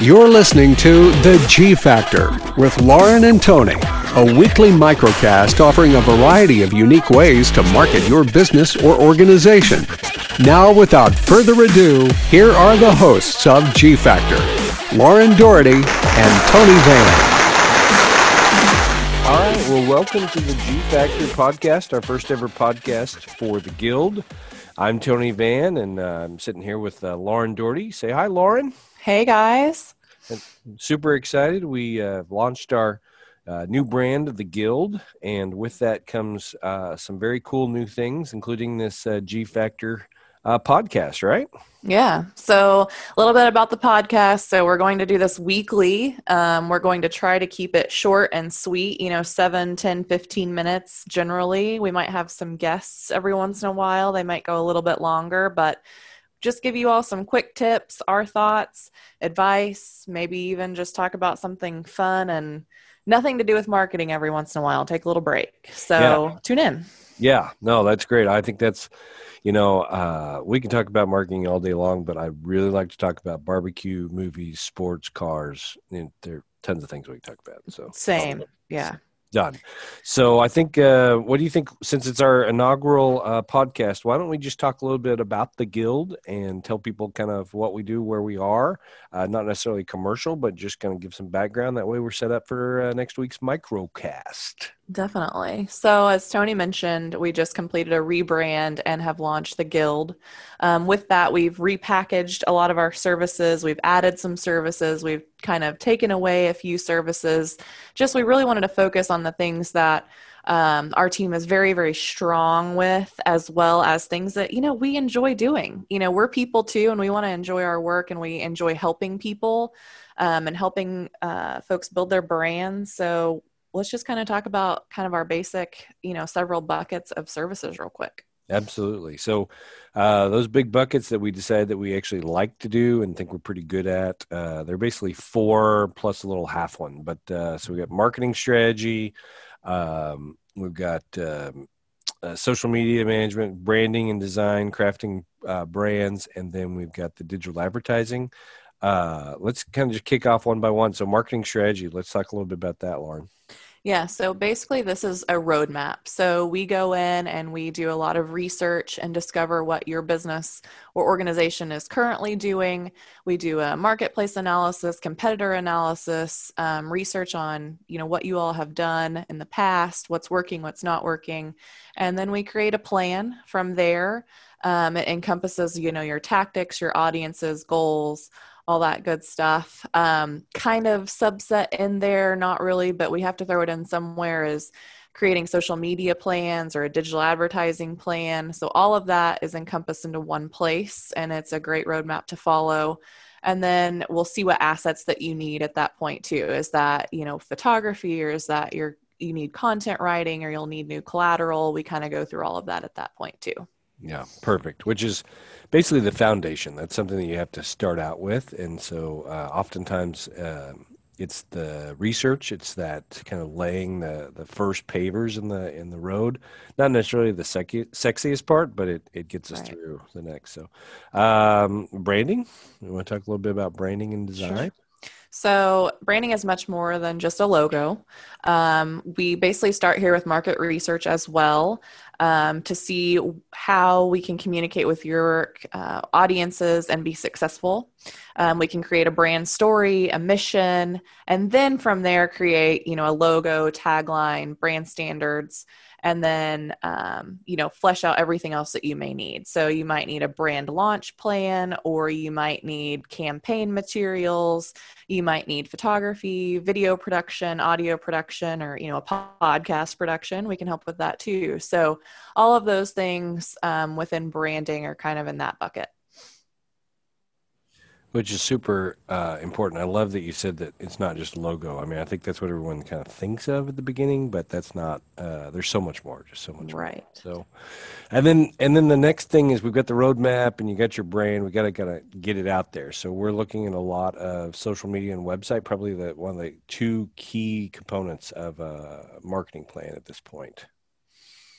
You're listening to The G Factor with Lauren and Tony, a weekly microcast offering a variety of unique ways to market your business or organization. Now, without further ado, here are the hosts of G Factor Lauren Daughety and Tony Vann. All right, well, welcome to the G Factor podcast, our first ever podcast for the Guild. I'm Tony Vann, and uh, I'm sitting here with uh, Lauren Daughety. Say hi, Lauren. Hey, guys. And super excited. We uh, launched our uh, new brand of the Guild, and with that comes uh, some very cool new things, including this uh, G Factor uh, podcast, right? Yeah. So, a little bit about the podcast. So, we're going to do this weekly. Um, we're going to try to keep it short and sweet, you know, 7, 10, 15 minutes generally. We might have some guests every once in a while. They might go a little bit longer, but just give you all some quick tips, our thoughts, advice, maybe even just talk about something fun and nothing to do with marketing every once in a while. Take a little break. So yeah. tune in. Yeah, no, that's great. I think that's, you know, uh, we can talk about marketing all day long, but I really like to talk about barbecue, movies, sports, cars. And there are tons of things we can talk about. So same, yeah done. So I think, uh, what do you think? Since it's our inaugural uh, podcast, why don't we just talk a little bit about the guild and tell people kind of what we do, where we are, uh, not necessarily commercial, but just kind of give some background. That way, we're set up for uh, next week's microcast. Definitely. So, as Tony mentioned, we just completed a rebrand and have launched the Guild. Um, with that, we've repackaged a lot of our services. We've added some services. We've kind of taken away a few services. Just we really wanted to focus on the things that um, our team is very, very strong with, as well as things that, you know, we enjoy doing. You know, we're people too, and we want to enjoy our work and we enjoy helping people um, and helping uh, folks build their brands. So, let's just kind of talk about kind of our basic, you know, several buckets of services real quick. Absolutely. So, uh, those big buckets that we decided that we actually like to do and think we're pretty good at, uh, they're basically four plus a little half one. But uh, so we got marketing strategy, um, we've got um, uh, social media management, branding and design, crafting uh, brands, and then we've got the digital advertising. Uh, let's kind of just kick off one by one. So, marketing strategy. Let's talk a little bit about that, Lauren. Yeah, so basically, this is a roadmap. So we go in and we do a lot of research and discover what your business or organization is currently doing. We do a marketplace analysis, competitor analysis, um, research on you know what you all have done in the past, what's working, what's not working, and then we create a plan from there. Um, it encompasses you know your tactics, your audiences, goals all that good stuff. Um, kind of subset in there, not really, but we have to throw it in somewhere is creating social media plans or a digital advertising plan. So all of that is encompassed into one place and it's a great roadmap to follow. And then we'll see what assets that you need at that point too. Is that, you know, photography or is that your you need content writing or you'll need new collateral. We kind of go through all of that at that point too. Yeah, perfect. Which is basically the foundation. That's something that you have to start out with, and so uh, oftentimes uh, it's the research. It's that kind of laying the, the first pavers in the in the road. Not necessarily the sexiest part, but it, it gets us right. through the next. So, um, branding. We want to talk a little bit about branding and design. Sure. So, branding is much more than just a logo. Um, we basically start here with market research as well um, to see how we can communicate with your uh, audiences and be successful. Um, we can create a brand story, a mission, and then from there create, you know, a logo, tagline, brand standards, and then um, you know flesh out everything else that you may need so you might need a brand launch plan or you might need campaign materials you might need photography video production audio production or you know a podcast production we can help with that too. So all of those things um, within branding are kind of in that bucket which is super uh, important. I love that you said that it's not just logo. I mean, I think that's what everyone kind of thinks of at the beginning, but that's not. Uh, there's so much more, just so much right. More. So, and then and then the next thing is we've got the roadmap, and you got your brand. We got to gotta get it out there. So we're looking at a lot of social media and website. Probably the one of the two key components of a marketing plan at this point.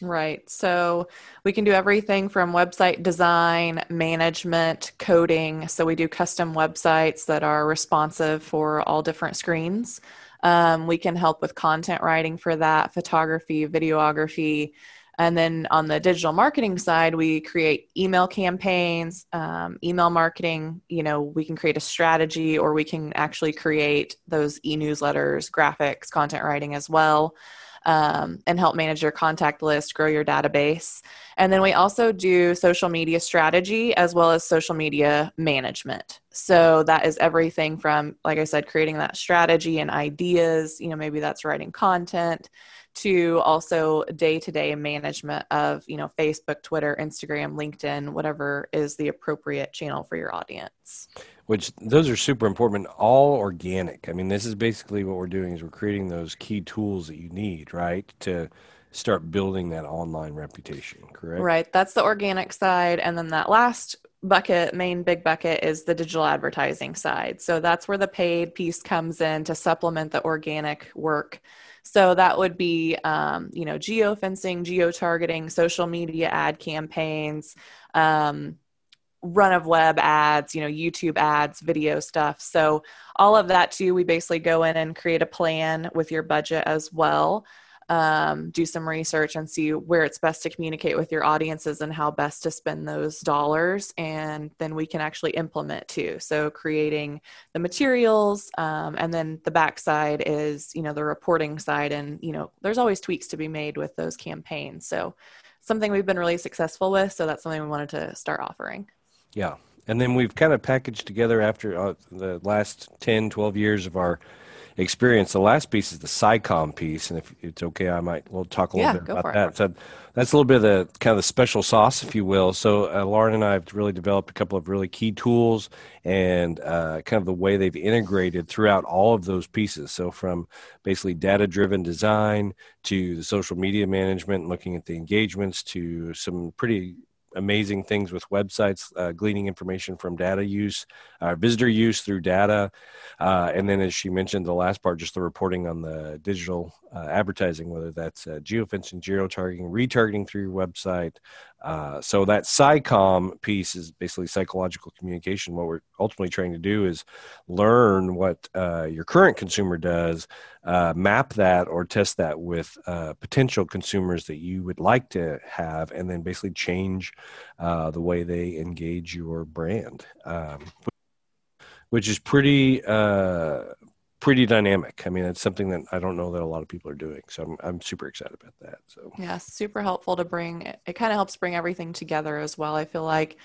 Right. So we can do everything from website design, management, coding. So we do custom websites that are responsive for all different screens. Um, we can help with content writing for that, photography, videography. And then on the digital marketing side, we create email campaigns, um, email marketing. You know, we can create a strategy or we can actually create those e newsletters, graphics, content writing as well um, and help manage your contact list, grow your database. And then we also do social media strategy as well as social media management. So that is everything from, like I said, creating that strategy and ideas, you know, maybe that's writing content to also day-to-day management of you know facebook twitter instagram linkedin whatever is the appropriate channel for your audience which those are super important all organic. I mean this is basically what we're doing is we're creating those key tools that you need right to start building that online reputation correct? Right. That's the organic side. And then that last bucket main big bucket is the digital advertising side. So that's where the paid piece comes in to supplement the organic work. So that would be, um, you know, geofencing, geo-targeting, social media ad campaigns, um, run of web ads, you know, YouTube ads, video stuff. So all of that too, we basically go in and create a plan with your budget as well um, do some research and see where it's best to communicate with your audiences and how best to spend those dollars. And then we can actually implement too. So creating the materials, um, and then the backside is, you know, the reporting side. And, you know, there's always tweaks to be made with those campaigns. So something we've been really successful with. So that's something we wanted to start offering. Yeah. And then we've kind of packaged together after uh, the last 10, 12 years of our experience. The last piece is the SciComm piece, and if it's okay, I might we'll talk a little yeah, bit about that. It. So that's a little bit of the kind of the special sauce, if you will. So uh, Lauren and I have really developed a couple of really key tools and uh, kind of the way they've integrated throughout all of those pieces. So from basically data-driven design to the social media management, looking at the engagements to some pretty amazing things with websites, uh, gleaning information from data use, uh, visitor use through data. Uh, and then, as she mentioned, the last part, just the reporting on the digital uh, advertising, whether that's uh, geofencing, geo targeting, retargeting through your website, uh, so that SciComm piece is basically psychological communication. What we're ultimately trying to do is learn what your current consumer does, map that or test that with potential consumers that you would like to have, and then basically change uh, the way they engage your brand, um, which is pretty pretty dynamic. I mean, it's something that I don't know that a lot of people are doing. So I'm, I'm super excited about that. So yeah, super helpful to bring. It kind of helps bring everything together as well. I feel like,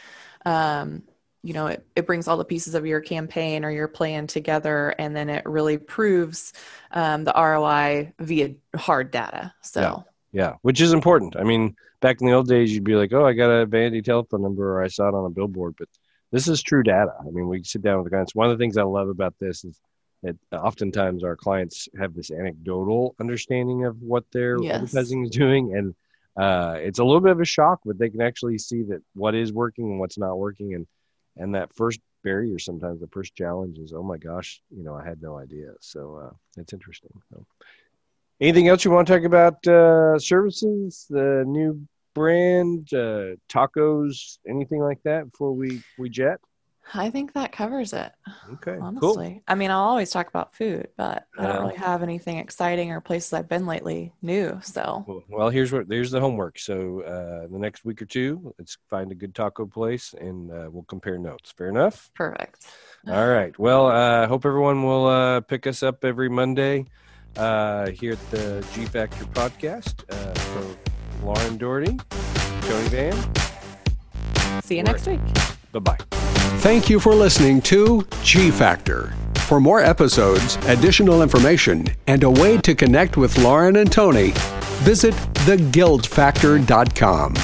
um, you know, it, it brings all the pieces of your campaign or your plan together, and then it really proves um, the ROI via hard data. So yeah. which is important. I mean, back in the old days, you'd be like, "Oh, I got a vanity telephone number, or I saw it on a billboard," but this is true data. I mean, we sit down with the clients. One of the things I love about this is that oftentimes our clients have this anecdotal understanding of what their yes. advertising is doing and uh, it's a little bit of a shock but they can actually see that what is working and what's not working and and that first barrier sometimes the first challenge is oh my gosh you know i had no idea so uh, it's interesting so, anything else you want to talk about uh, services the new brand uh, tacos anything like that before we we jet I think that covers it. Okay. Honestly. Cool. I mean, I'll always talk about food, but I don't really have anything exciting or places I've been lately new. So well, here's what there's the homework. So uh, the next week or two, let's find a good taco place and uh, we'll compare notes. Fair enough. Perfect. All right. Well, I uh, hope everyone will uh, pick us up every Monday uh, here at the G Factor podcast uh, for Lauren Daughety, Tony Vann. See you next week. Bye bye. Thank you for listening to G Factor. For more episodes, additional information, and a way to connect with Lauren and Tony, visit theguildfactor.com.